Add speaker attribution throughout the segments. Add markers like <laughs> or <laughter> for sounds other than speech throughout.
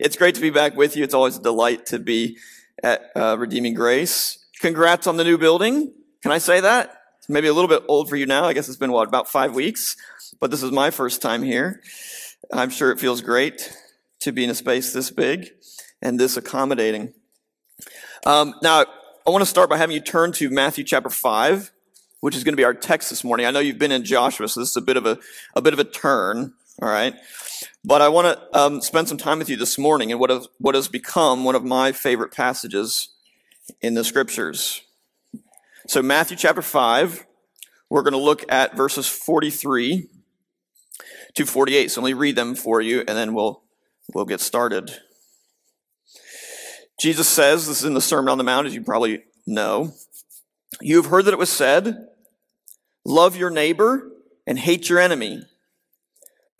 Speaker 1: It's great to be back with you. It's always a delight to be at uh, Redeeming Grace. Congrats on the new building. Can I say that? It's maybe a little bit old for you now. I guess it's been, what, about five weeks? But this is my first time here. I'm sure it feels great to be in a space this big and this accommodating. Um, now, I want to start by having you turn to Matthew chapter 5, which is going to be our text this morning. I know you've been in Joshua, so this is a bit of a, a bit of a turn. All right. But I want to um, spend some time with you this morning in what has, what has become one of my favorite passages in the scriptures. So, Matthew chapter 5, we're going to look at verses 43 to 48. So, let me read them for you, and then we'll, we'll get started. Jesus says, this is in the Sermon on the Mount, as you probably know. You have heard that it was said, Love your neighbor and hate your enemy.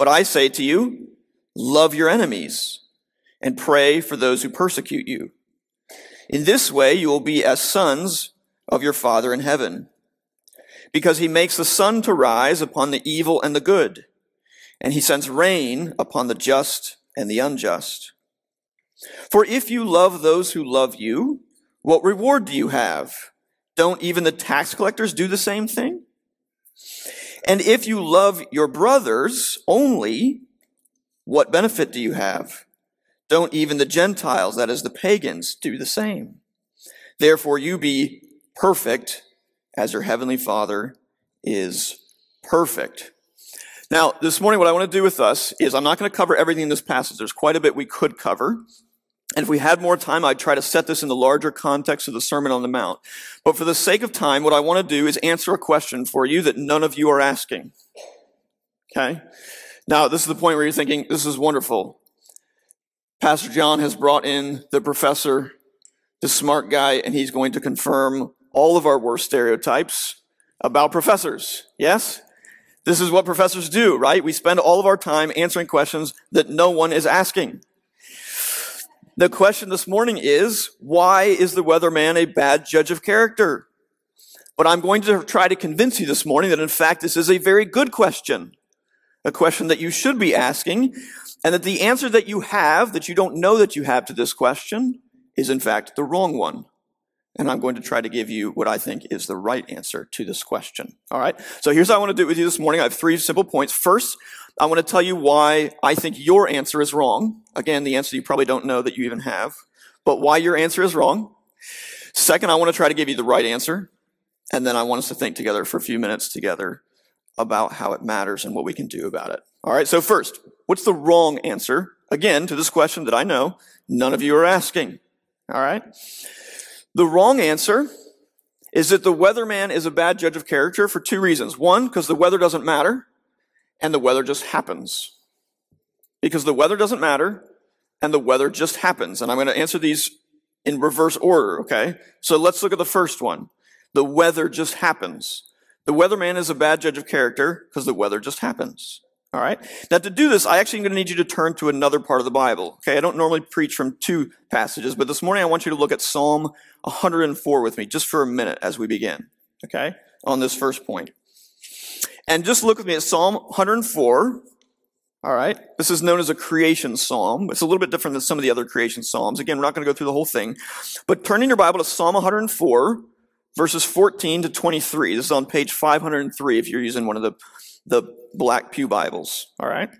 Speaker 1: But I say to you, love your enemies and pray for those who persecute you. In this way, you will be as sons of your Father in heaven. Because he makes the sun to rise upon the evil and the good, and he sends rain upon the just and the unjust. For if you love those who love you, what reward do you have? Don't even the tax collectors do the same thing? And if you love your brothers only, what benefit do you have? Don't even the Gentiles, that is the pagans, do the same. Therefore, you be perfect as your heavenly Father is perfect. Now, this morning, what I want to do with us is I'm not going to cover everything in this passage. There's quite a bit we could cover. And if we had more time, I'd try to set this in the larger context of the Sermon on the Mount. But for the sake of time, what I want to do is answer a question for you that none of you are asking. Okay? Now, this is the point where you're thinking, this is wonderful. Pastor John has brought in the professor, the smart guy, and he's going to confirm all of our worst stereotypes about professors. Yes? This is what professors do, right? We spend all of our time answering questions that no one is asking. The question this morning is, why is the weatherman a bad judge of character? But I'm going to try to convince you this morning that in fact this is a very good question. A question that you should be asking, and that the answer that you have, that you don't know that you have to this question, is in fact the wrong one. And I'm going to try to give you what I think is the right answer to this question. All right. So here's what I want to do with you this morning. I have three simple points. First, I want to tell you why I think your answer is wrong. Again, the answer you probably don't know that you even have, but why your answer is wrong. Second, I want to try to give you the right answer. And then I want us to think together for a few minutes together about how it matters and what we can do about it. All right. So first, what's the wrong answer? Again, to this question that I know none of you are asking. All right. The wrong answer is that the weatherman is a bad judge of character for two reasons. One, because the weather doesn't matter and the weather just happens. Because the weather doesn't matter and the weather just happens. And I'm going to answer these in reverse order, okay? So let's look at the first one. The weather just happens. The weatherman is a bad judge of character because the weather just happens. All right. Now to do this, I actually am going to need you to turn to another part of the Bible. Okay. I don't normally preach from two passages, but this morning I want you to look at Psalm 104 with me just for a minute as we begin. Okay. On this first point. And just look with me at Psalm 104. All right. This is known as a creation psalm. It's a little bit different than some of the other creation psalms. Again, we're not going to go through the whole thing, but turn in your Bible to Psalm 104, verses 14 to 23. This is on page 503 if you're using one of the the black Pew Bibles. All right.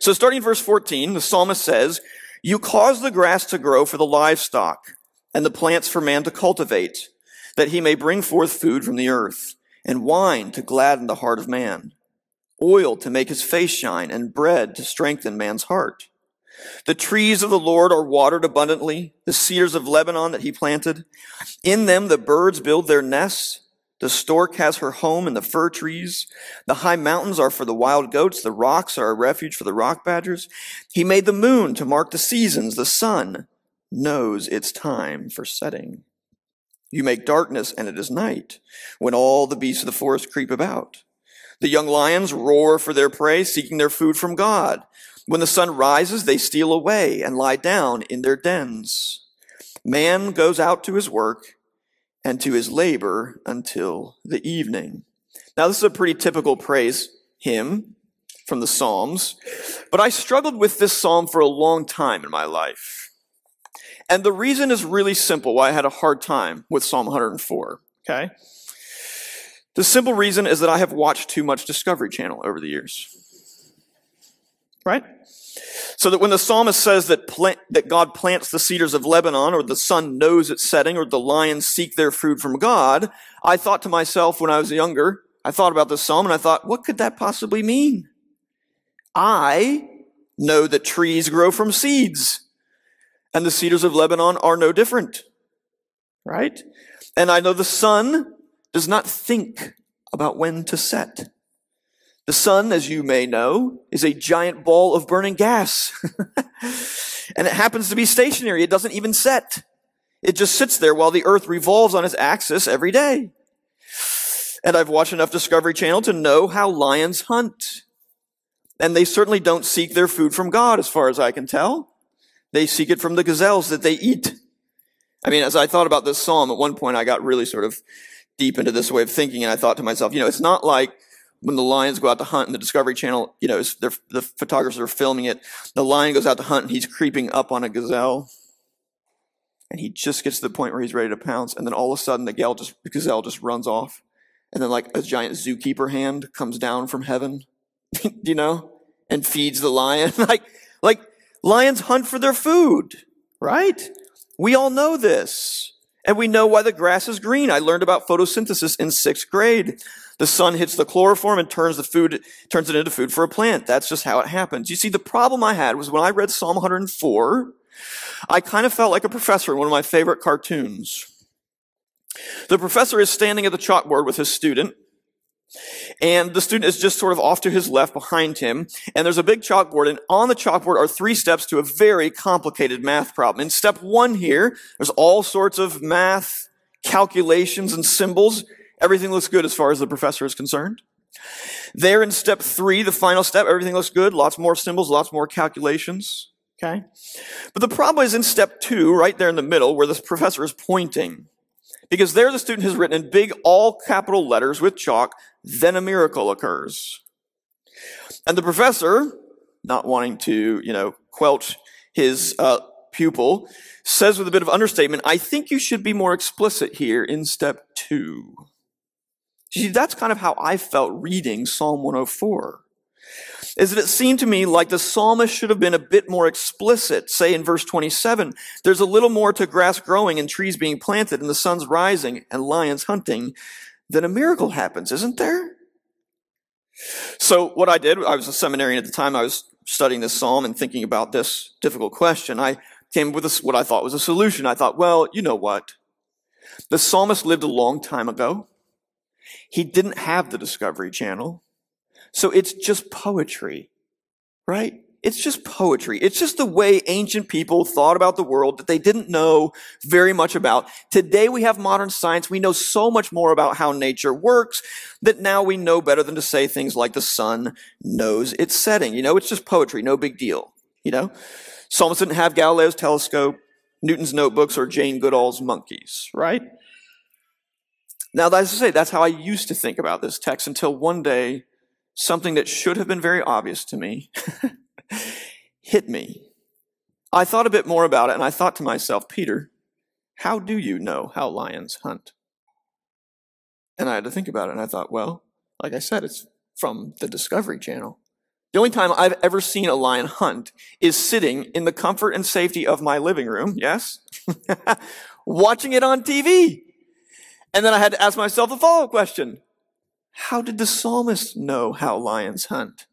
Speaker 1: So starting in verse 14, the psalmist says, You cause the grass to grow for the livestock and the plants for man to cultivate, that he may bring forth food from the earth and wine to gladden the heart of man, oil to make his face shine and bread to strengthen man's heart. The trees of the Lord are watered abundantly, the cedars of Lebanon that he planted. In them the birds build their nests. The stork has her home in the fir trees. The high mountains are for the wild goats. The rocks are a refuge for the rock badgers. He made the moon to mark the seasons. The sun knows its time for setting. You make darkness and it is night when all the beasts of the forest creep about. The young lions roar for their prey, seeking their food from God. When the sun rises, they steal away and lie down in their dens. Man goes out to his work and to his labor until the evening. Now, this is a pretty typical praise hymn from the Psalms, but I struggled with this psalm for a long time in my life. And the reason is really simple why I had a hard time with Psalm 104. Okay? The simple reason is that I have watched too much Discovery Channel over the years. Right? So that when the psalmist says that, plant, that God plants the cedars of Lebanon, or the sun knows its setting, or the lions seek their food from God, I thought to myself when I was younger, I thought about this psalm and I thought, what could that possibly mean? I know that trees grow from seeds, and the cedars of Lebanon are no different. Right? And I know the sun does not think about when to set. The sun, as you may know, is a giant ball of burning gas. <laughs> and it happens to be stationary. It doesn't even set. It just sits there while the earth revolves on its axis every day. And I've watched enough Discovery Channel to know how lions hunt. And they certainly don't seek their food from God, as far as I can tell. They seek it from the gazelles that they eat. I mean, as I thought about this psalm, at one point I got really sort of deep into this way of thinking, and I thought to myself, you know, it's not like when the lions go out to hunt in the Discovery Channel, you know, the photographers are filming it. The lion goes out to hunt and he's creeping up on a gazelle. And he just gets to the point where he's ready to pounce. And then all of a sudden the gazelle just, the gazelle just runs off. And then like a giant zookeeper hand comes down from heaven, <laughs> you know, and feeds the lion. <laughs> like, like lions hunt for their food, right? We all know this. And we know why the grass is green. I learned about photosynthesis in sixth grade. The sun hits the chloroform and turns the food, turns it into food for a plant. That's just how it happens. You see, the problem I had was when I read Psalm 104, I kind of felt like a professor in one of my favorite cartoons. The professor is standing at the chalkboard with his student, and the student is just sort of off to his left behind him. And there's a big chalkboard, and on the chalkboard are three steps to a very complicated math problem. In step one here, there's all sorts of math calculations and symbols. Everything looks good as far as the professor is concerned. There in step three, the final step, everything looks good. Lots more symbols, lots more calculations. Okay? But the problem is in step two, right there in the middle, where this professor is pointing. Because there the student has written in big, all capital letters with chalk, then a miracle occurs. And the professor, not wanting to, you know, quelch his uh, pupil, says with a bit of understatement, I think you should be more explicit here in step two. See, that's kind of how I felt reading Psalm 104 is that it seemed to me like the psalmist should have been a bit more explicit. Say in verse 27, there's a little more to grass growing and trees being planted and the sun's rising and lions hunting than a miracle happens, isn't there? So what I did, I was a seminarian at the time, I was studying this psalm and thinking about this difficult question. I came with a, what I thought was a solution. I thought, well, you know what? The psalmist lived a long time ago. He didn't have the Discovery Channel. So it's just poetry, right? It's just poetry. It's just the way ancient people thought about the world that they didn't know very much about. Today we have modern science. We know so much more about how nature works that now we know better than to say things like the sun knows its setting. You know, it's just poetry. No big deal. You know, Psalms didn't have Galileo's telescope, Newton's notebooks, or Jane Goodall's monkeys, right? Now, as I say, that's how I used to think about this text until one day something that should have been very obvious to me <laughs> hit me. I thought a bit more about it and I thought to myself, Peter, how do you know how lions hunt? And I had to think about it and I thought, well, like I said, it's from the Discovery Channel. The only time I've ever seen a lion hunt is sitting in the comfort and safety of my living room, yes, <laughs> watching it on TV. And then I had to ask myself the follow up question how did the psalmist know how lions hunt?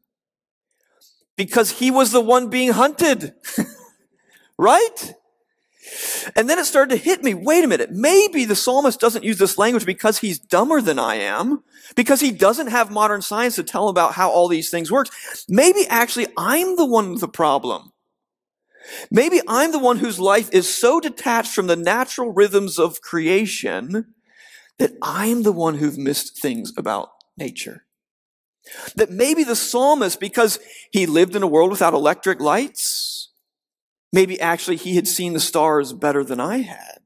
Speaker 1: Because he was the one being hunted. <laughs> right? And then it started to hit me. Wait a minute. Maybe the psalmist doesn't use this language because he's dumber than I am, because he doesn't have modern science to tell him about how all these things work. Maybe actually I'm the one with the problem. Maybe I'm the one whose life is so detached from the natural rhythms of creation that I'm the one who've missed things about nature. That maybe the psalmist, because he lived in a world without electric lights, maybe actually he had seen the stars better than I had.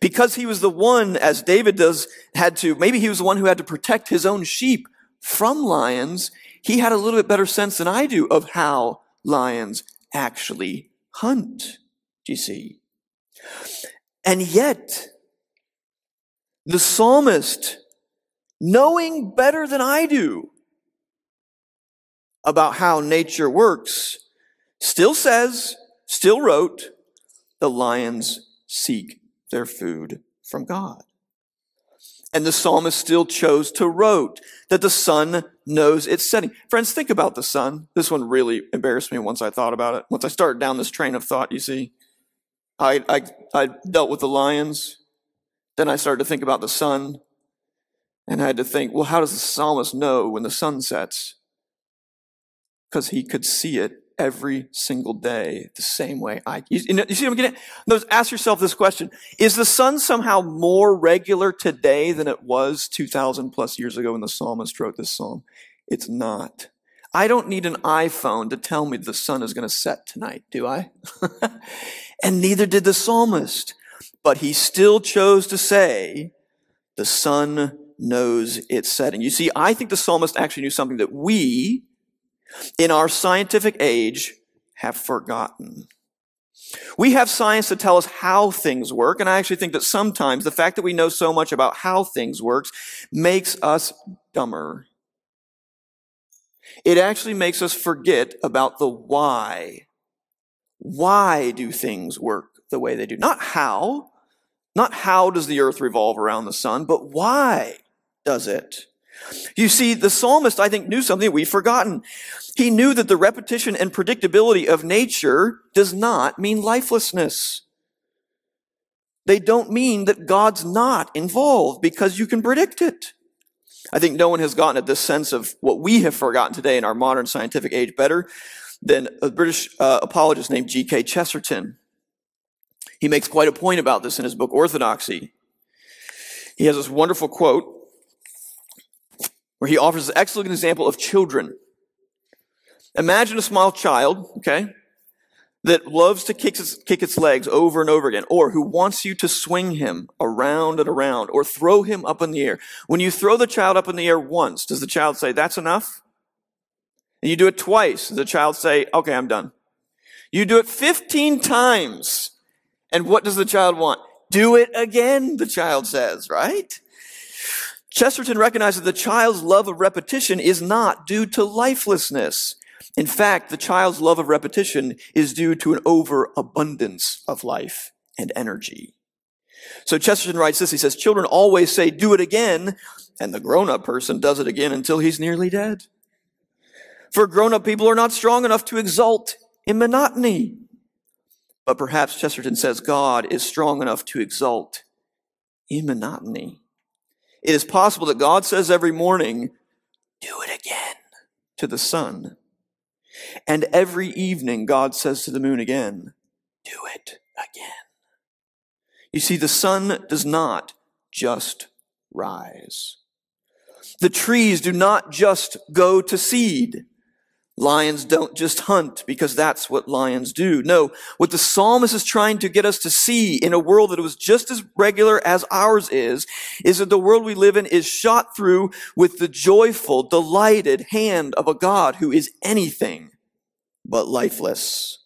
Speaker 1: Because he was the one, as David does, had to, maybe he was the one who had to protect his own sheep from lions, he had a little bit better sense than I do of how lions actually hunt. Do you see? And yet, the psalmist, knowing better than I do about how nature works, still says, still wrote, the lions seek their food from God. And the psalmist still chose to wrote that the sun knows its setting. Friends, think about the sun. This one really embarrassed me once I thought about it. Once I started down this train of thought, you see, I, I, I dealt with the lions. Then I started to think about the sun. And I had to think, well, how does the psalmist know when the sun sets? Because he could see it every single day the same way I. You, you see what I'm getting? At? ask yourself this question: Is the sun somehow more regular today than it was 2,000 plus years ago when the psalmist wrote this psalm? It's not. I don't need an iPhone to tell me the sun is going to set tonight, do I? <laughs> and neither did the psalmist. But he still chose to say, the sun knows its setting. You see, I think the psalmist actually knew something that we, in our scientific age, have forgotten. We have science to tell us how things work, and I actually think that sometimes the fact that we know so much about how things work makes us dumber. It actually makes us forget about the why. Why do things work the way they do? Not how. Not how does the earth revolve around the sun, but why does it? You see, the psalmist, I think, knew something we've forgotten. He knew that the repetition and predictability of nature does not mean lifelessness. They don't mean that God's not involved because you can predict it. I think no one has gotten at this sense of what we have forgotten today in our modern scientific age better than a British uh, apologist named G.K. Chesterton. He makes quite a point about this in his book Orthodoxy. He has this wonderful quote where he offers an excellent example of children. Imagine a small child, okay, that loves to kick its, kick its legs over and over again, or who wants you to swing him around and around, or throw him up in the air. When you throw the child up in the air once, does the child say, that's enough? And you do it twice, does the child say, okay, I'm done? You do it 15 times, and what does the child want? Do it again, the child says, right? Chesterton recognizes that the child's love of repetition is not due to lifelessness. In fact, the child's love of repetition is due to an overabundance of life and energy. So Chesterton writes this. He says, children always say, do it again. And the grown-up person does it again until he's nearly dead. For grown-up people are not strong enough to exult in monotony. But perhaps Chesterton says God is strong enough to exult in monotony. It is possible that God says every morning, do it again to the sun. And every evening, God says to the moon again, do it again. You see, the sun does not just rise. The trees do not just go to seed. Lions don't just hunt because that's what lions do. No, what the psalmist is trying to get us to see in a world that was just as regular as ours is, is that the world we live in is shot through with the joyful, delighted hand of a God who is anything but lifeless.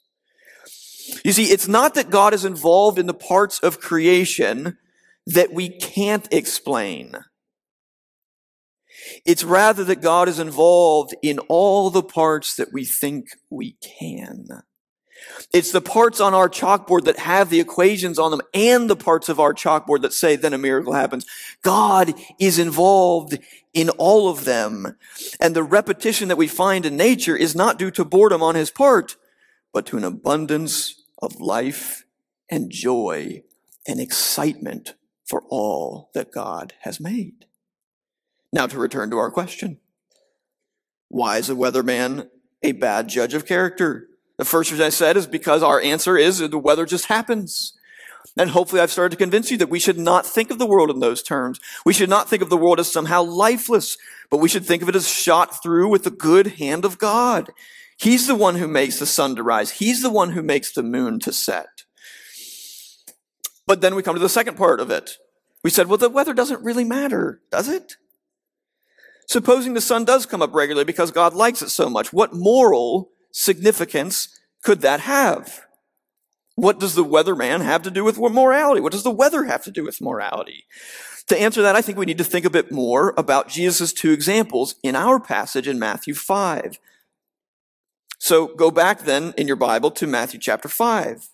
Speaker 1: You see, it's not that God is involved in the parts of creation that we can't explain. It's rather that God is involved in all the parts that we think we can. It's the parts on our chalkboard that have the equations on them and the parts of our chalkboard that say then a miracle happens. God is involved in all of them. And the repetition that we find in nature is not due to boredom on his part, but to an abundance of life and joy and excitement for all that God has made. Now to return to our question. Why is a weatherman a bad judge of character? The first reason I said is because our answer is the weather just happens. And hopefully I've started to convince you that we should not think of the world in those terms. We should not think of the world as somehow lifeless, but we should think of it as shot through with the good hand of God. He's the one who makes the sun to rise. He's the one who makes the moon to set. But then we come to the second part of it. We said, well, the weather doesn't really matter, does it? Supposing the sun does come up regularly because God likes it so much, what moral significance could that have? What does the weatherman have to do with morality? What does the weather have to do with morality? To answer that, I think we need to think a bit more about Jesus' two examples in our passage in Matthew 5. So go back then in your Bible to Matthew chapter 5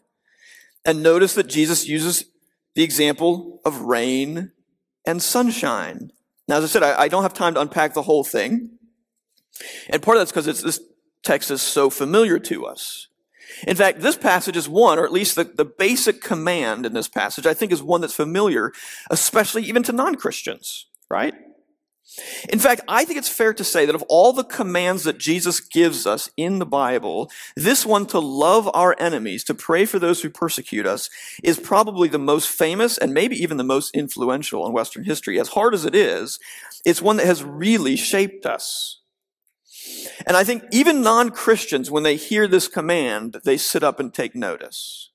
Speaker 1: and notice that Jesus uses the example of rain and sunshine. Now, as I said, I, I don't have time to unpack the whole thing. And part of that's because this text is so familiar to us. In fact, this passage is one, or at least the, the basic command in this passage, I think is one that's familiar, especially even to non-Christians, right? In fact, I think it's fair to say that of all the commands that Jesus gives us in the Bible, this one to love our enemies, to pray for those who persecute us, is probably the most famous and maybe even the most influential in Western history. As hard as it is, it's one that has really shaped us. And I think even non-Christians, when they hear this command, they sit up and take notice.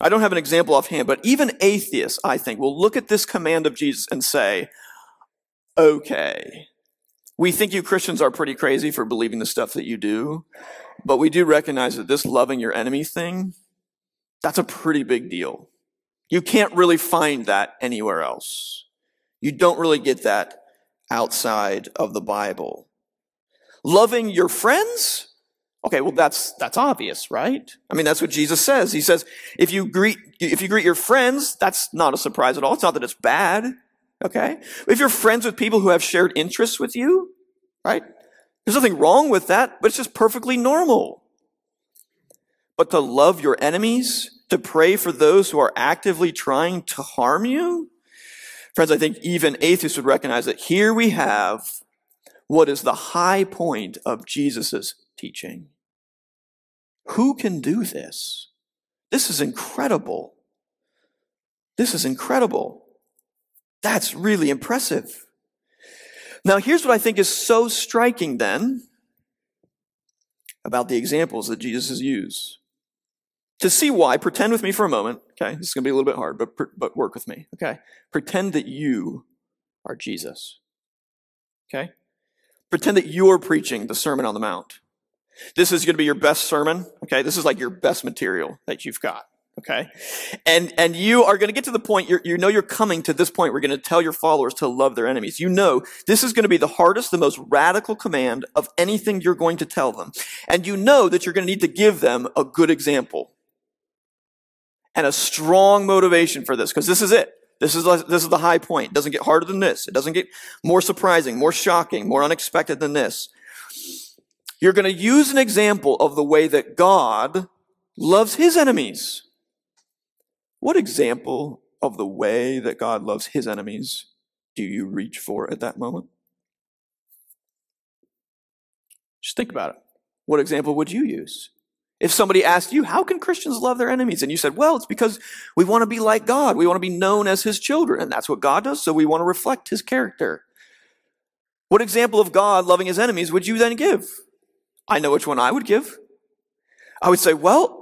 Speaker 1: I don't have an example offhand, but even atheists, I think, will look at this command of Jesus and say, okay, we think you Christians are pretty crazy for believing the stuff that you do, but we do recognize that this loving your enemy thing, that's a pretty big deal. You can't really find that anywhere else. You don't really get that outside of the Bible. Loving your friends? Okay, well that's that's obvious, right? I mean that's what Jesus says. He says if you greet if you greet your friends, that's not a surprise at all. It's not that it's bad. Okay? If you're friends with people who have shared interests with you, right? There's nothing wrong with that, but it's just perfectly normal. But to love your enemies, to pray for those who are actively trying to harm you, friends, I think even atheists would recognize that here we have what is the high point of Jesus' teaching. Who can do this? This is incredible. This is incredible. That's really impressive. Now, here's what I think is so striking then about the examples that Jesus has used. To see why, pretend with me for a moment. Okay, this is going to be a little bit hard, but, but work with me. Okay, pretend that you are Jesus. Okay, Pretend that you're preaching the Sermon on the Mount. This is going to be your best sermon. Okay. This is like your best material that you've got. Okay. And, and you are going to get to the point, you know you're coming to this point. We're going to tell your followers to love their enemies. You know this is going to be the hardest, the most radical command of anything you're going to tell them. And you know that you're going to need to give them a good example and a strong motivation for this because this is it. This is, this is the high point. It doesn't get harder than this. It doesn't get more surprising, more shocking, more unexpected than this. You're going to use an example of the way that God loves his enemies. What example of the way that God loves his enemies do you reach for at that moment? Just think about it. What example would you use? If somebody asked you, how can Christians love their enemies? And you said, well, it's because we want to be like God. We want to be known as his children. And that's what God does. So we want to reflect his character. What example of God loving his enemies would you then give? I know which one I would give. I would say, well,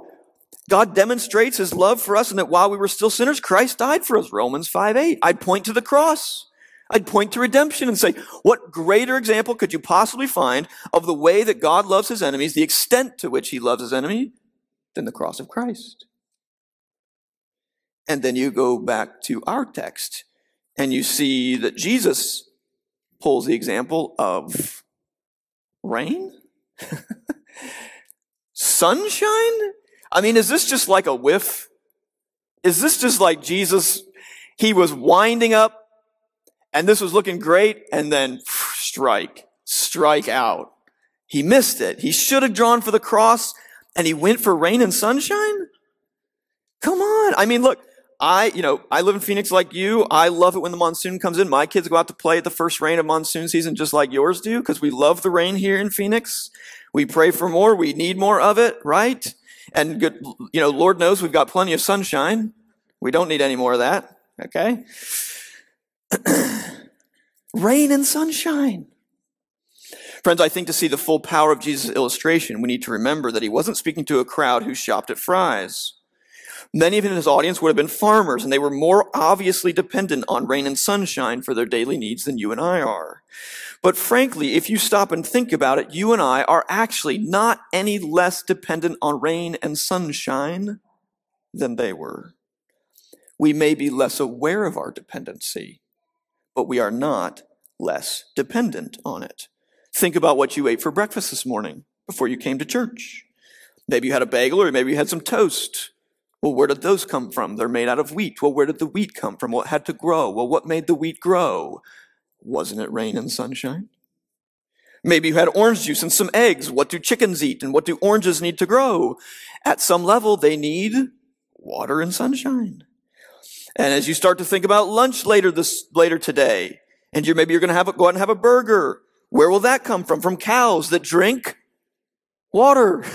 Speaker 1: God demonstrates his love for us and that while we were still sinners, Christ died for us. Romans 5 8. I'd point to the cross. I'd point to redemption and say, what greater example could you possibly find of the way that God loves his enemies, the extent to which he loves his enemy, than the cross of Christ? And then you go back to our text and you see that Jesus pulls the example of rain, <laughs> sunshine. I mean, is this just like a whiff? Is this just like Jesus? He was winding up and this was looking great, and then strike, strike out. He missed it. He should have drawn for the cross, and he went for rain and sunshine? Come on. I mean, look, I, you know, I live in Phoenix like you. I love it when the monsoon comes in. My kids go out to play at the first rain of monsoon season just like yours do because we love the rain here in Phoenix. We pray for more. We need more of it, right? And good, you know, Lord knows we've got plenty of sunshine. We don't need any more of that. Okay. <clears throat> Rain and sunshine. Friends, I think to see the full power of Jesus' illustration, we need to remember that he wasn't speaking to a crowd who shopped at Fry's. Many of his audience would have been farmers, and they were more obviously dependent on rain and sunshine for their daily needs than you and I are. But frankly, if you stop and think about it, you and I are actually not any less dependent on rain and sunshine than they were. We may be less aware of our dependency, but we are not less dependent on it. Think about what you ate for breakfast this morning before you came to church. Maybe you had a bagel or maybe you had some toast. Well, where did those come from? They're made out of wheat. Well, where did the wheat come from? What had to grow? Well, what made the wheat grow? Wasn't it rain and sunshine? Maybe you had orange juice and some eggs. What do chickens eat and what do oranges need to grow? At some level, they need water and sunshine. And as you start to think about lunch later this, later today, and you're, maybe you're going to have a, go out and have a burger. Where will that come from? From cows that drink water.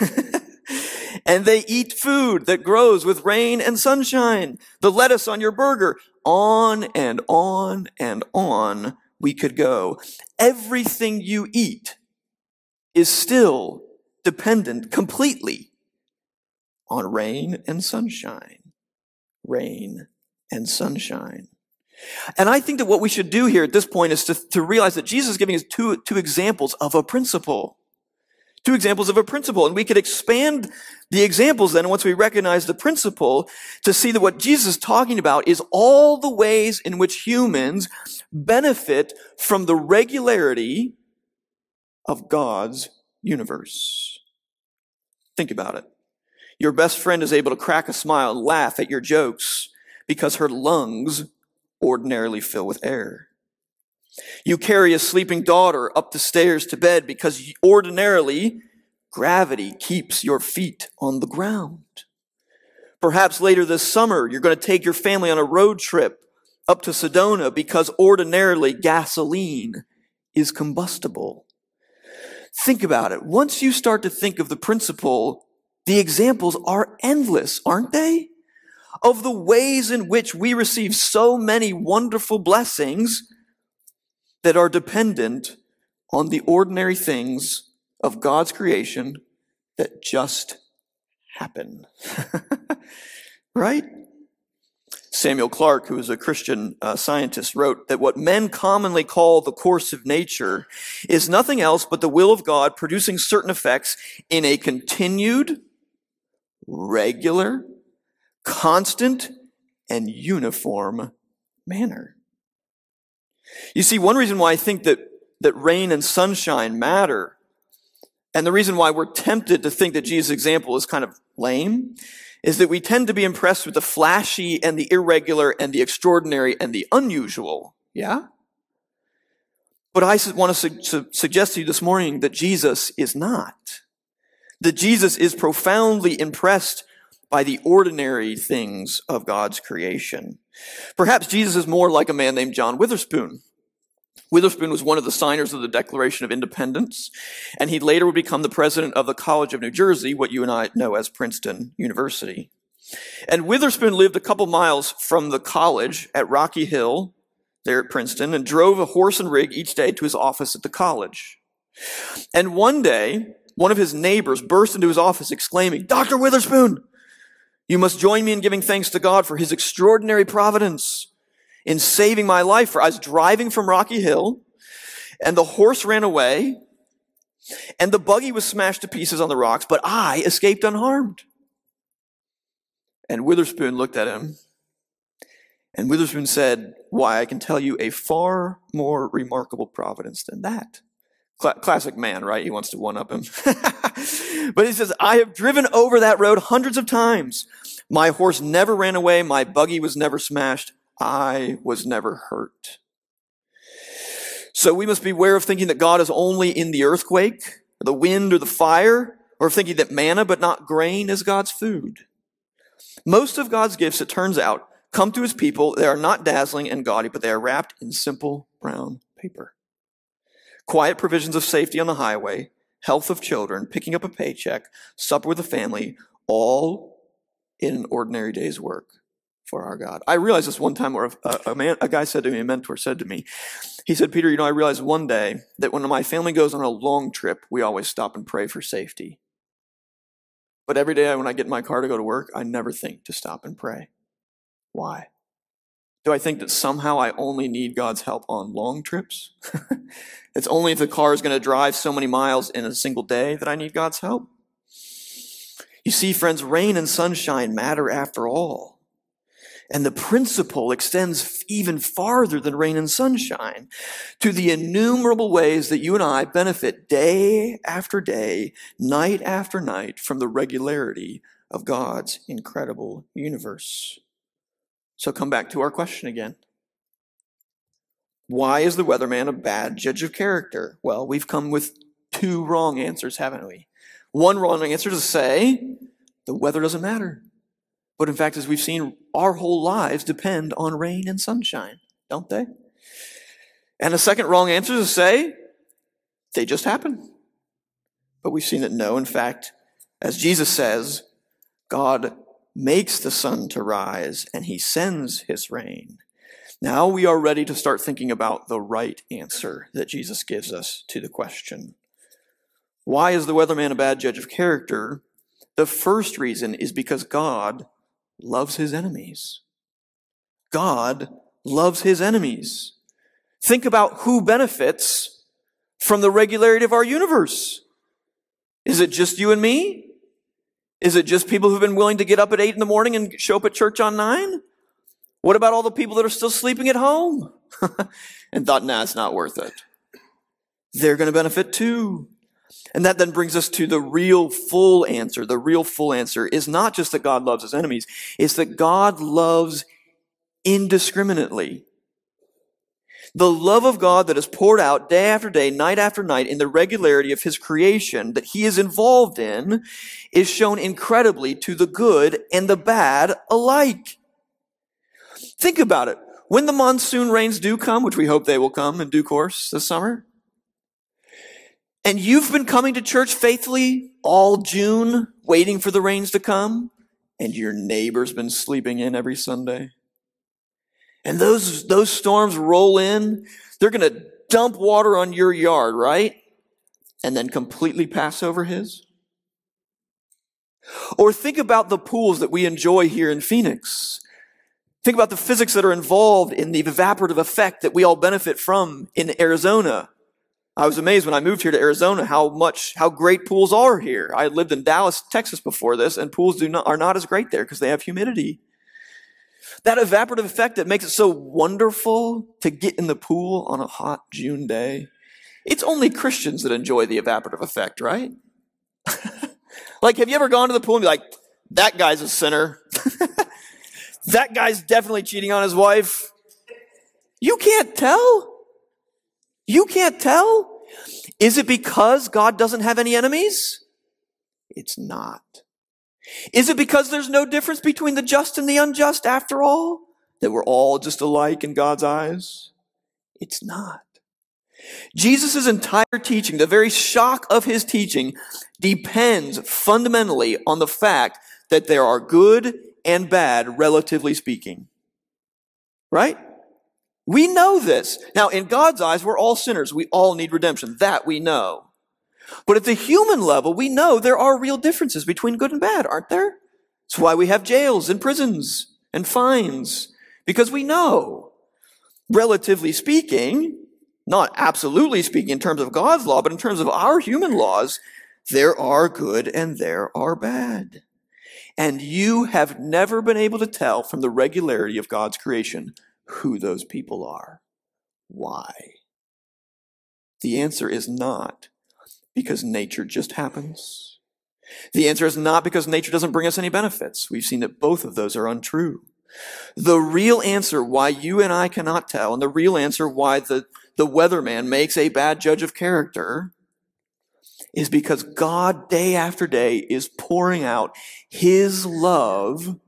Speaker 1: <laughs> and they eat food that grows with rain and sunshine. The lettuce on your burger. On and on and on we could go. Everything you eat is still dependent completely on rain and sunshine. Rain and sunshine. And I think that what we should do here at this point is to, to realize that Jesus is giving us two, two examples of a principle. Two examples of a principle. And we could expand the examples then once we recognize the principle to see that what Jesus is talking about is all the ways in which humans benefit from the regularity of God's universe. Think about it. Your best friend is able to crack a smile and laugh at your jokes because her lungs ordinarily fill with air. You carry a sleeping daughter up the stairs to bed because ordinarily gravity keeps your feet on the ground. Perhaps later this summer, you're going to take your family on a road trip up to Sedona because ordinarily gasoline is combustible. Think about it. Once you start to think of the principle, the examples are endless, aren't they? of the ways in which we receive so many wonderful blessings that are dependent on the ordinary things of God's creation that just happen. <laughs> right? Samuel Clarke, who is a Christian uh, scientist, wrote that what men commonly call the course of nature is nothing else but the will of God producing certain effects in a continued, regular, constant and uniform manner. You see, one reason why I think that, that rain and sunshine matter, and the reason why we're tempted to think that Jesus' example is kind of lame, is that we tend to be impressed with the flashy and the irregular and the extraordinary and the unusual. Yeah? But I want to su- su- suggest to you this morning that Jesus is not. That Jesus is profoundly impressed by the ordinary things of God's creation. Perhaps Jesus is more like a man named John Witherspoon. Witherspoon was one of the signers of the Declaration of Independence, and he later would become the president of the College of New Jersey, what you and I know as Princeton University. And Witherspoon lived a couple miles from the college at Rocky Hill, there at Princeton, and drove a horse and rig each day to his office at the college. And one day, one of his neighbors burst into his office exclaiming, Dr. Witherspoon, you must join me in giving thanks to God for his extraordinary providence in saving my life. For I was driving from Rocky Hill and the horse ran away and the buggy was smashed to pieces on the rocks, but I escaped unharmed. And Witherspoon looked at him and Witherspoon said, Why, I can tell you a far more remarkable providence than that. Cl- classic man, right? He wants to one up him. <laughs> but he says, I have driven over that road hundreds of times. My horse never ran away. My buggy was never smashed. I was never hurt. So we must beware of thinking that God is only in the earthquake, the wind, or the fire, or thinking that manna but not grain is God's food. Most of God's gifts, it turns out, come to his people. They are not dazzling and gaudy, but they are wrapped in simple brown paper quiet provisions of safety on the highway, health of children, picking up a paycheck, supper with the family, all in an ordinary day's work our God. I realized this one time where a, a, man, a guy said to me, a mentor said to me, he said, Peter, you know, I realized one day that when my family goes on a long trip, we always stop and pray for safety. But every day when I get in my car to go to work, I never think to stop and pray. Why? Do I think that somehow I only need God's help on long trips? <laughs> it's only if the car is going to drive so many miles in a single day that I need God's help? You see, friends, rain and sunshine matter after all. And the principle extends even farther than rain and sunshine to the innumerable ways that you and I benefit day after day, night after night from the regularity of God's incredible universe. So come back to our question again. Why is the weatherman a bad judge of character? Well, we've come with two wrong answers, haven't we? One wrong answer to say the weather doesn't matter. But in fact, as we've seen, our whole lives depend on rain and sunshine, don't they? And the second wrong answer is to say they just happen. But we've seen that no, in fact, as Jesus says, God makes the sun to rise and he sends his rain. Now we are ready to start thinking about the right answer that Jesus gives us to the question. Why is the weatherman a bad judge of character? The first reason is because God loves his enemies. God loves his enemies. Think about who benefits from the regularity of our universe. Is it just you and me? Is it just people who've been willing to get up at eight in the morning and show up at church on nine? What about all the people that are still sleeping at home <laughs> and thought, nah, it's not worth it? They're going to benefit too. And that then brings us to the real full answer. The real full answer is not just that God loves his enemies, it's that God loves indiscriminately. The love of God that is poured out day after day, night after night in the regularity of his creation that he is involved in is shown incredibly to the good and the bad alike. Think about it. When the monsoon rains do come, which we hope they will come in due course this summer, and you've been coming to church faithfully all June, waiting for the rains to come, and your neighbor's been sleeping in every Sunday, and those, those storms roll in, they're going to dump water on your yard, right? And then completely pass over his. Or think about the pools that we enjoy here in Phoenix. Think about the physics that are involved in the evaporative effect that we all benefit from in Arizona. I was amazed when I moved here to Arizona how much, how great pools are here. I lived in Dallas, Texas before this, and pools do not, are not as great there because they have humidity. That evaporative effect that makes it so wonderful to get in the pool on a hot June day. It's only Christians that enjoy the evaporative effect, right? <laughs> like, have you ever gone to the pool and be like, that guy's a sinner? <laughs> that guy's definitely cheating on his wife? You can't tell. You can't tell. Is it because God doesn't have any enemies? It's not. Is it because there's no difference between the just and the unjust after all? That we're all just alike in God's eyes? It's not. Jesus' entire teaching, the very shock of his teaching, depends fundamentally on the fact that there are good and bad, relatively speaking. Right? We know this. Now, in God's eyes, we're all sinners. We all need redemption. That we know. But at the human level, we know there are real differences between good and bad, aren't there? It's why we have jails and prisons and fines, because we know, relatively speaking, not absolutely speaking in terms of God's law, but in terms of our human laws, there are good and there are bad. And you have never been able to tell from the regularity of God's creation who those people are. Why? The answer is not because nature just happens. The answer is not because nature doesn't bring us any benefits. We've seen that both of those are untrue. The real answer why you and I cannot tell, and the real answer why the, the weatherman makes a bad judge of character, is because God, day after day, is pouring out His love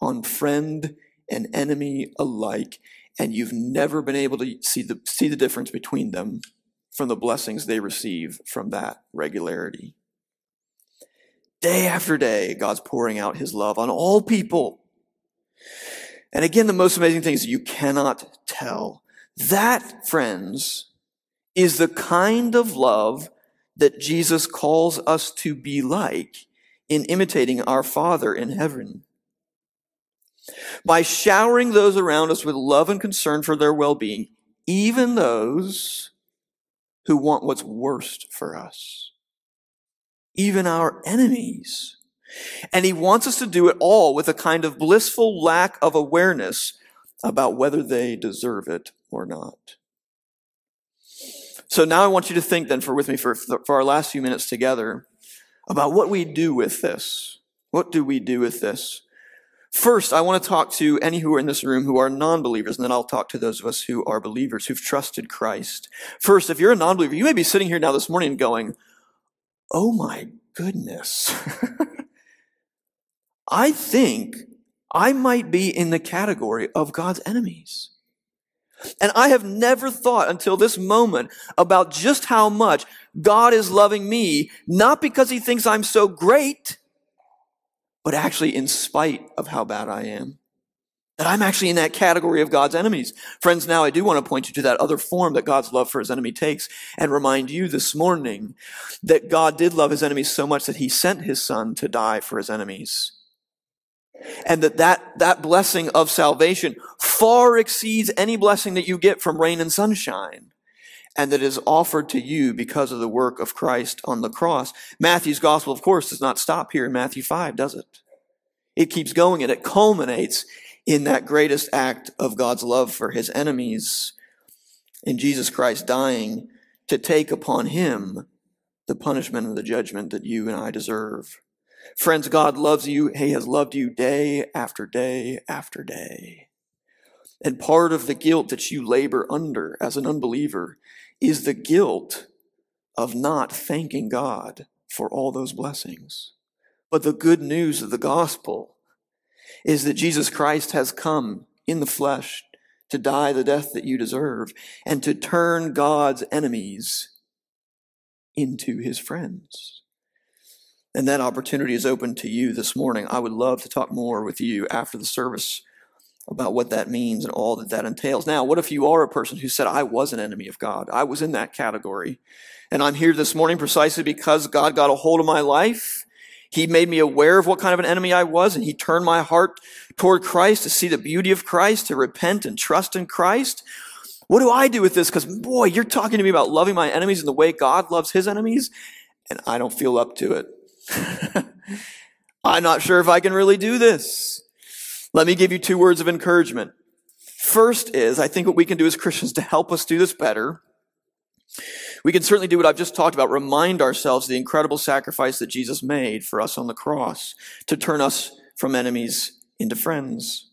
Speaker 1: on friend and enemy alike, and you've never been able to see the, see the difference between them from the blessings they receive from that regularity. Day after day, God's pouring out his love on all people. And again, the most amazing thing is you cannot tell. That, friends, is the kind of love that Jesus calls us to be like in imitating our Father in heaven. By showering those around us with love and concern for their well being, even those who want what's worst for us, even our enemies. And he wants us to do it all with a kind of blissful lack of awareness about whether they deserve it or not. So now I want you to think then for with me for, for our last few minutes together about what we do with this. What do we do with this? First, I want to talk to any who are in this room who are non-believers, and then I'll talk to those of us who are believers, who've trusted Christ. First, if you're a non-believer, you may be sitting here now this morning going, Oh my goodness. <laughs> I think I might be in the category of God's enemies. And I have never thought until this moment about just how much God is loving me, not because he thinks I'm so great, but actually in spite of how bad I am. That I'm actually in that category of God's enemies. Friends, now I do want to point you to that other form that God's love for his enemy takes and remind you this morning that God did love his enemies so much that he sent his son to die for his enemies. And that, that that blessing of salvation far exceeds any blessing that you get from rain and sunshine. And that is offered to you because of the work of Christ on the cross. Matthew's gospel, of course, does not stop here in Matthew 5, does it? It keeps going and it culminates in that greatest act of God's love for his enemies in Jesus Christ dying to take upon him the punishment and the judgment that you and I deserve. Friends, God loves you. He has loved you day after day after day. And part of the guilt that you labor under as an unbeliever is the guilt of not thanking God for all those blessings. But the good news of the gospel is that Jesus Christ has come in the flesh to die the death that you deserve and to turn God's enemies into his friends. And that opportunity is open to you this morning. I would love to talk more with you after the service about what that means and all that that entails. Now, what if you are a person who said, I was an enemy of God? I was in that category. And I'm here this morning precisely because God got a hold of my life. He made me aware of what kind of an enemy I was, and He turned my heart toward Christ to see the beauty of Christ, to repent and trust in Christ. What do I do with this? Because, boy, you're talking to me about loving my enemies in the way God loves His enemies, and I don't feel up to it. <laughs> I'm not sure if I can really do this. Let me give you two words of encouragement. First is, I think what we can do as Christians to help us do this better, we can certainly do what I've just talked about, remind ourselves the incredible sacrifice that Jesus made for us on the cross to turn us from enemies into friends.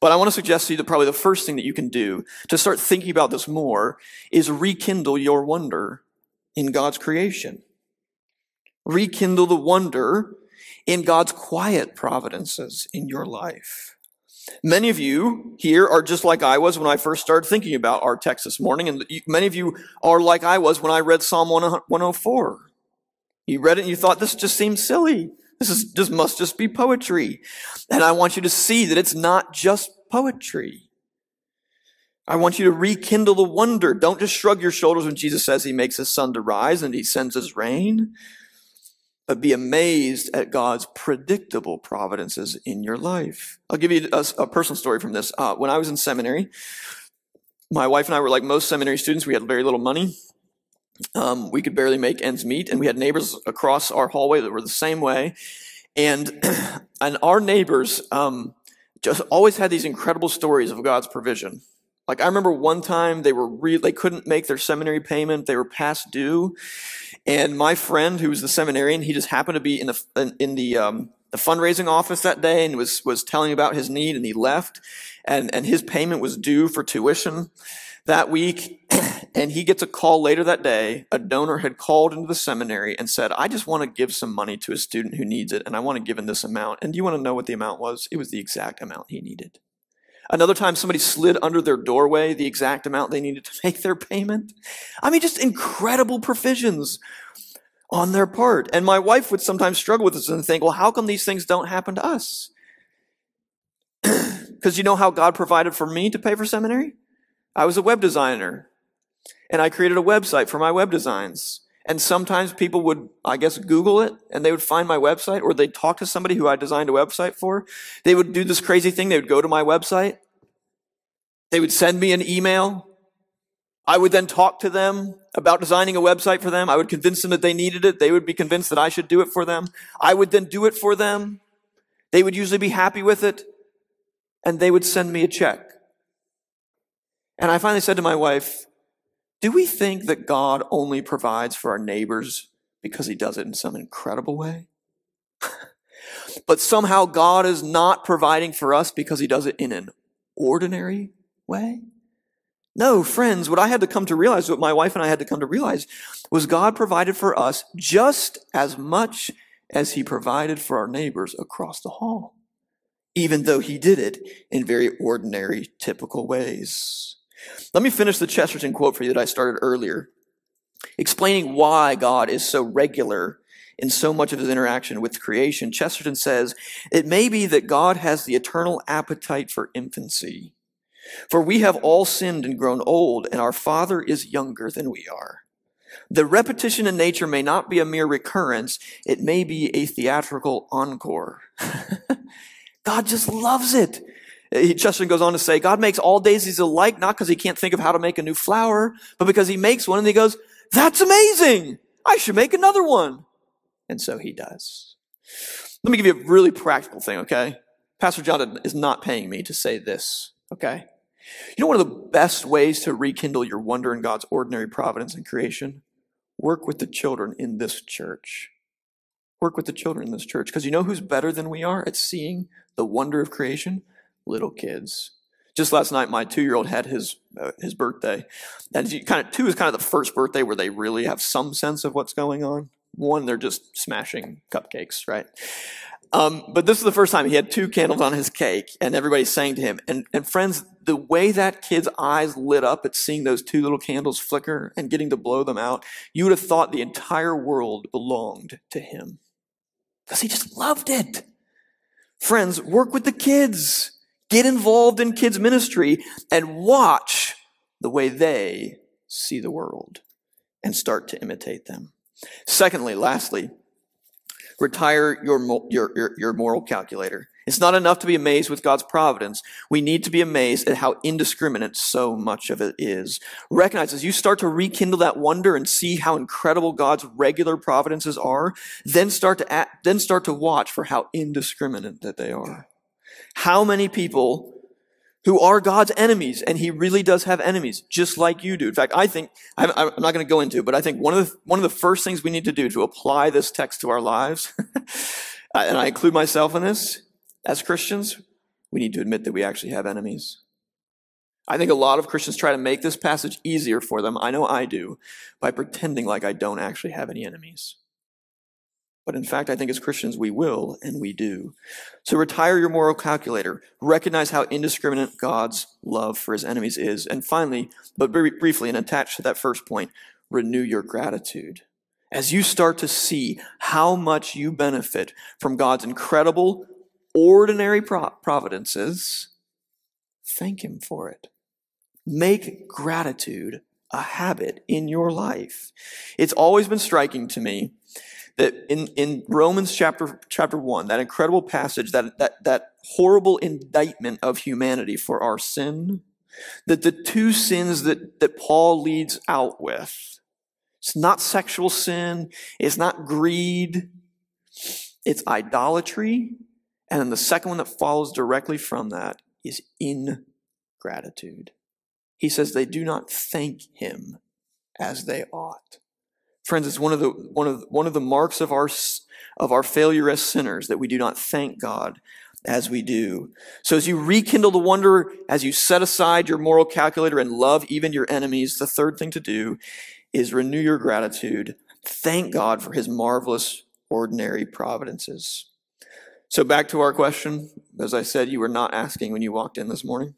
Speaker 1: But I want to suggest to you that probably the first thing that you can do to start thinking about this more is rekindle your wonder in God's creation rekindle the wonder in God's quiet providences in your life. Many of you here are just like I was when I first started thinking about our text this morning, and many of you are like I was when I read Psalm 104. You read it and you thought, this just seems silly. This is, this must just be poetry. And I want you to see that it's not just poetry. I want you to rekindle the wonder. Don't just shrug your shoulders when Jesus says he makes his sun to rise and he sends his rain but be amazed at God's predictable providences in your life. I'll give you a, a personal story from this. Uh, when I was in seminary, my wife and I were like most seminary students. We had very little money. Um, we could barely make ends meet, and we had neighbors across our hallway that were the same way. And <clears throat> and our neighbors um, just always had these incredible stories of God's provision. Like I remember one time they were re- they couldn't make their seminary payment. They were past due, and my friend who was the seminarian, he just happened to be in the in the um, the fundraising office that day and was was telling about his need, and he left, and and his payment was due for tuition that week. <clears throat> And he gets a call later that day. A donor had called into the seminary and said, I just want to give some money to a student who needs it, and I want to give him this amount. And do you want to know what the amount was? It was the exact amount he needed. Another time somebody slid under their doorway the exact amount they needed to <laughs> make their payment. I mean, just incredible provisions on their part. And my wife would sometimes struggle with this and think, well, how come these things don't happen to us? <clears throat> Because you know how God provided for me to pay for seminary? I was a web designer and I created a website for my web designs. And sometimes people would, I guess, Google it and they would find my website or they'd talk to somebody who I designed a website for. They would do this crazy thing. They would go to my website. They would send me an email. I would then talk to them about designing a website for them. I would convince them that they needed it. They would be convinced that I should do it for them. I would then do it for them. They would usually be happy with it and they would send me a check. And I finally said to my wife, do we think that God only provides for our neighbors because he does it in some incredible way? <laughs> but somehow God is not providing for us because he does it in an ordinary way? No, friends, what I had to come to realize, what my wife and I had to come to realize, was God provided for us just as much as he provided for our neighbors across the hall, even though he did it in very ordinary, typical ways. Let me finish the Chesterton quote for you that I started earlier, explaining why God is so regular in so much of his interaction with creation. Chesterton says, It may be that God has the eternal appetite for infancy. For we have all sinned and grown old, and our Father is younger than we are. The repetition in nature may not be a mere recurrence, it may be a theatrical encore. <laughs> God just loves it. Chesterton goes on to say, God makes all daisies alike, not because he can't think of how to make a new flower, but because he makes one and he goes, that's amazing. I should make another one. And so he does. Let me give you a really practical thing, okay? Pastor John is not paying me to say this, okay? You know one of the best ways to rekindle your wonder in God's ordinary providence and creation? Work with the children in this church. Work with the children in this church. Because you know who's better than we are at seeing the wonder of creation? Little kids. Just last night, my two-year-old had his uh, his birthday, and kind of two is kind of the first birthday where they really have some sense of what's going on. One, they're just smashing cupcakes, right? Um, but this is the first time he had two candles on his cake, and everybody sang to him. And, and friends, the way that kid's eyes lit up at seeing those two little candles flicker and getting to blow them out, you would have thought the entire world belonged to him because he just loved it. Friends, work with the kids. Get involved in kids' ministry and watch the way they see the world and start to imitate them. Secondly, lastly, retire your, your, your, your, moral calculator. It's not enough to be amazed with God's providence. We need to be amazed at how indiscriminate so much of it is. Recognize as you start to rekindle that wonder and see how incredible God's regular providences are, then start to act, then start to watch for how indiscriminate that they are. How many people who are God's enemies, and He really does have enemies, just like you do. In fact, I think I'm, I'm not going to go into, but I think one of the one of the first things we need to do to apply this text to our lives, <laughs> and I include myself in this, as Christians, we need to admit that we actually have enemies. I think a lot of Christians try to make this passage easier for them. I know I do by pretending like I don't actually have any enemies. But in fact, I think as Christians, we will and we do. So retire your moral calculator. Recognize how indiscriminate God's love for his enemies is. And finally, but briefly and attached to that first point, renew your gratitude. As you start to see how much you benefit from God's incredible, ordinary providences, thank him for it. Make gratitude a habit in your life. It's always been striking to me that in, in Romans chapter, chapter 1, that incredible passage, that, that, that horrible indictment of humanity for our sin, that the two sins that, that Paul leads out with, it's not sexual sin, it's not greed, it's idolatry. And then the second one that follows directly from that is ingratitude. He says they do not thank him as they ought. Friends, it's one of the, one of, one of the marks of our, of our failure as sinners that we do not thank God as we do. So as you rekindle the wonder, as you set aside your moral calculator and love even your enemies, the third thing to do is renew your gratitude. Thank God for his marvelous, ordinary providences. So back to our question. As I said, you were not asking when you walked in this morning.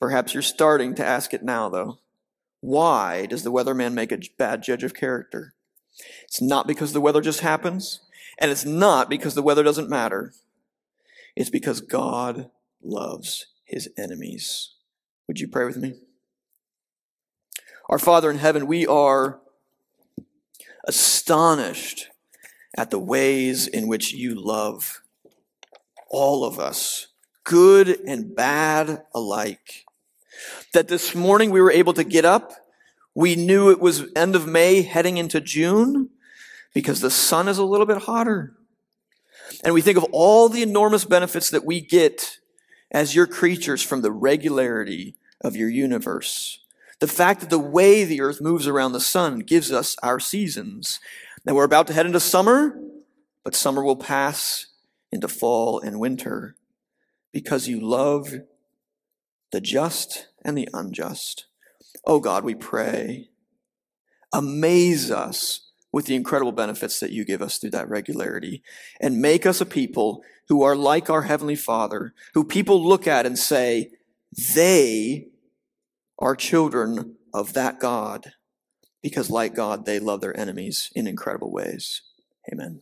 Speaker 1: Perhaps you're starting to ask it now, though. Why does the weatherman make a bad judge of character? It's not because the weather just happens, and it's not because the weather doesn't matter. It's because God loves his enemies. Would you pray with me? Our Father in heaven, we are astonished at the ways in which you love all of us, good and bad alike. That this morning we were able to get up. We knew it was end of May heading into June because the sun is a little bit hotter. And we think of all the enormous benefits that we get as your creatures from the regularity of your universe. The fact that the way the earth moves around the sun gives us our seasons. That we're about to head into summer, but summer will pass into fall and winter because you love the just and the unjust. Oh God, we pray. Amaze us with the incredible benefits that you give us through that regularity and make us a people who are like our Heavenly Father, who people look at and say, they are children of that God because like God, they love their enemies in incredible ways. Amen.